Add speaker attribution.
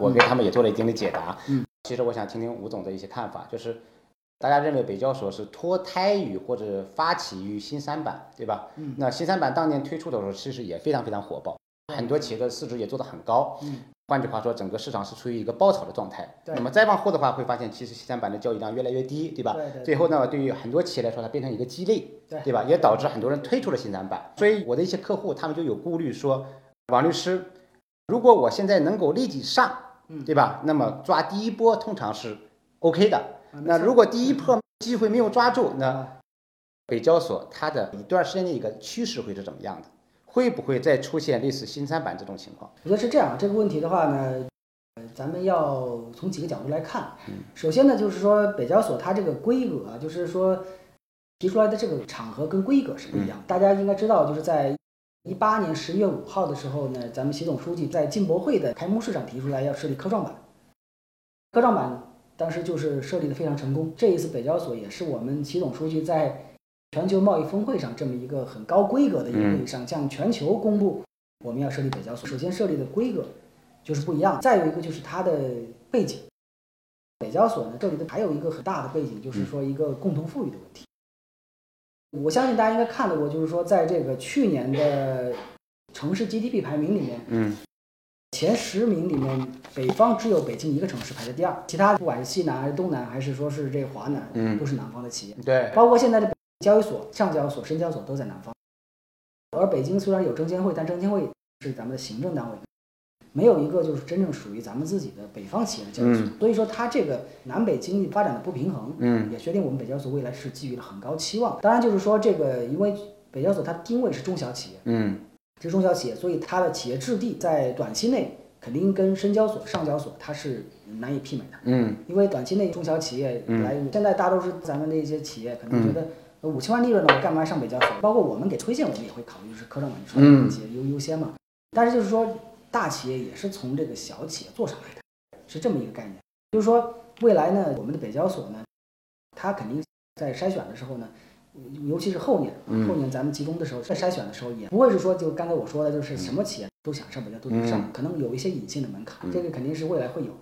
Speaker 1: 我给他们也做了一定的解答。
Speaker 2: 嗯，
Speaker 1: 其实我想听听吴总的一些看法，就是大家认为北交所是脱胎于或者发起于新三板，对吧？
Speaker 2: 嗯，
Speaker 1: 那新三板当年推出的时候，其实也非常非常火爆，很多企业的市值也做得很高。
Speaker 2: 嗯，
Speaker 1: 换句话说，整个市场是处于一个爆炒的状态。
Speaker 2: 对
Speaker 1: 那么再往后的话，会发现其实新三板的交易量越来越低，对吧？
Speaker 2: 对对
Speaker 1: 最后呢，对于很多企业来说，它变成一个鸡肋，
Speaker 2: 对
Speaker 1: 对吧？也导致很多人退出了新三板。所以我的一些客户他们就有顾虑说，王律师，如果我现在能够立即上，
Speaker 2: 嗯
Speaker 1: 对吧？那么抓第一波通常是 OK 的。那如果第一波机会没有抓住，那
Speaker 2: 啊
Speaker 1: 北交所它的一段时间的一个趋势会是怎么样的？会不会再出现类似新三板这种情况？
Speaker 2: 我觉得是这样，这个问题的话呢，呃咱们要从几个角度来看。
Speaker 1: 嗯
Speaker 2: 首先呢，就是说北交所它这个规格啊，就是说提出来的这个场合跟规格是不一样。
Speaker 1: 嗯
Speaker 2: 大家应该知道，就是在一八年十月五号的时候呢，咱们习总书记在进博会的开幕式上提出来要设立科创板，科创板当时就是设立的非常成功。这一次北交所也是我们习总书记在全球贸易峰会上这么一个很高规格的一个会议上，向全球公布我们要设立北交所。首先设立的规格就是不一样，再有一个就是它的背景。北交所呢，这里的还有一个很大的背景，就是说一个共同富裕的问题。我相信大家应该看到过，就是说在这个去年的城市 GDP 排名里面，
Speaker 1: 嗯
Speaker 2: 前十名里面，北方只有北京一个城市排在第二，其他不管是西南还是东南，还是说是这个华南，
Speaker 1: 嗯
Speaker 2: 都是南方的企业。
Speaker 1: 对，
Speaker 2: 包括现在的交易所、上交所、深交所都在南方。而北京虽然有证监会，但证监会是咱们的行政单位，没有一个就是真正属于咱们自己的北方企业的交易所。
Speaker 1: 嗯
Speaker 2: 所以说，它这个南北经济发展的不平衡，
Speaker 1: 嗯
Speaker 2: 也决定我们北交所未来是寄予了很高期望。当然，就是说这个，因为北交所它定位是中小企业，
Speaker 1: 嗯
Speaker 2: 是中小企业，所以它的企业质地在短期内肯定跟深交所、上交所它是难以媲美的。
Speaker 1: 嗯
Speaker 2: 因为短期内中小企业
Speaker 1: 嗯
Speaker 2: 来，现在大都是咱们的一些企业可能觉得呃五千万利润呢，我干嘛上北交所？包括我们给推荐，我们也会考虑是科创板创业企业优优先嘛。但是就是说，大企业也是从这个小企业做上来的，是这么一个概念。就是说，未来呢，我们的北交所呢，它肯定在筛选的时候呢，尤其是后年，
Speaker 1: 嗯
Speaker 2: 后年咱们集中的时候，在筛选的时候也不会是说就刚才我说的，就是什么企业都想上北交都能上，可能有一些隐性的门槛，
Speaker 1: 嗯
Speaker 2: 这个肯定是未来会有。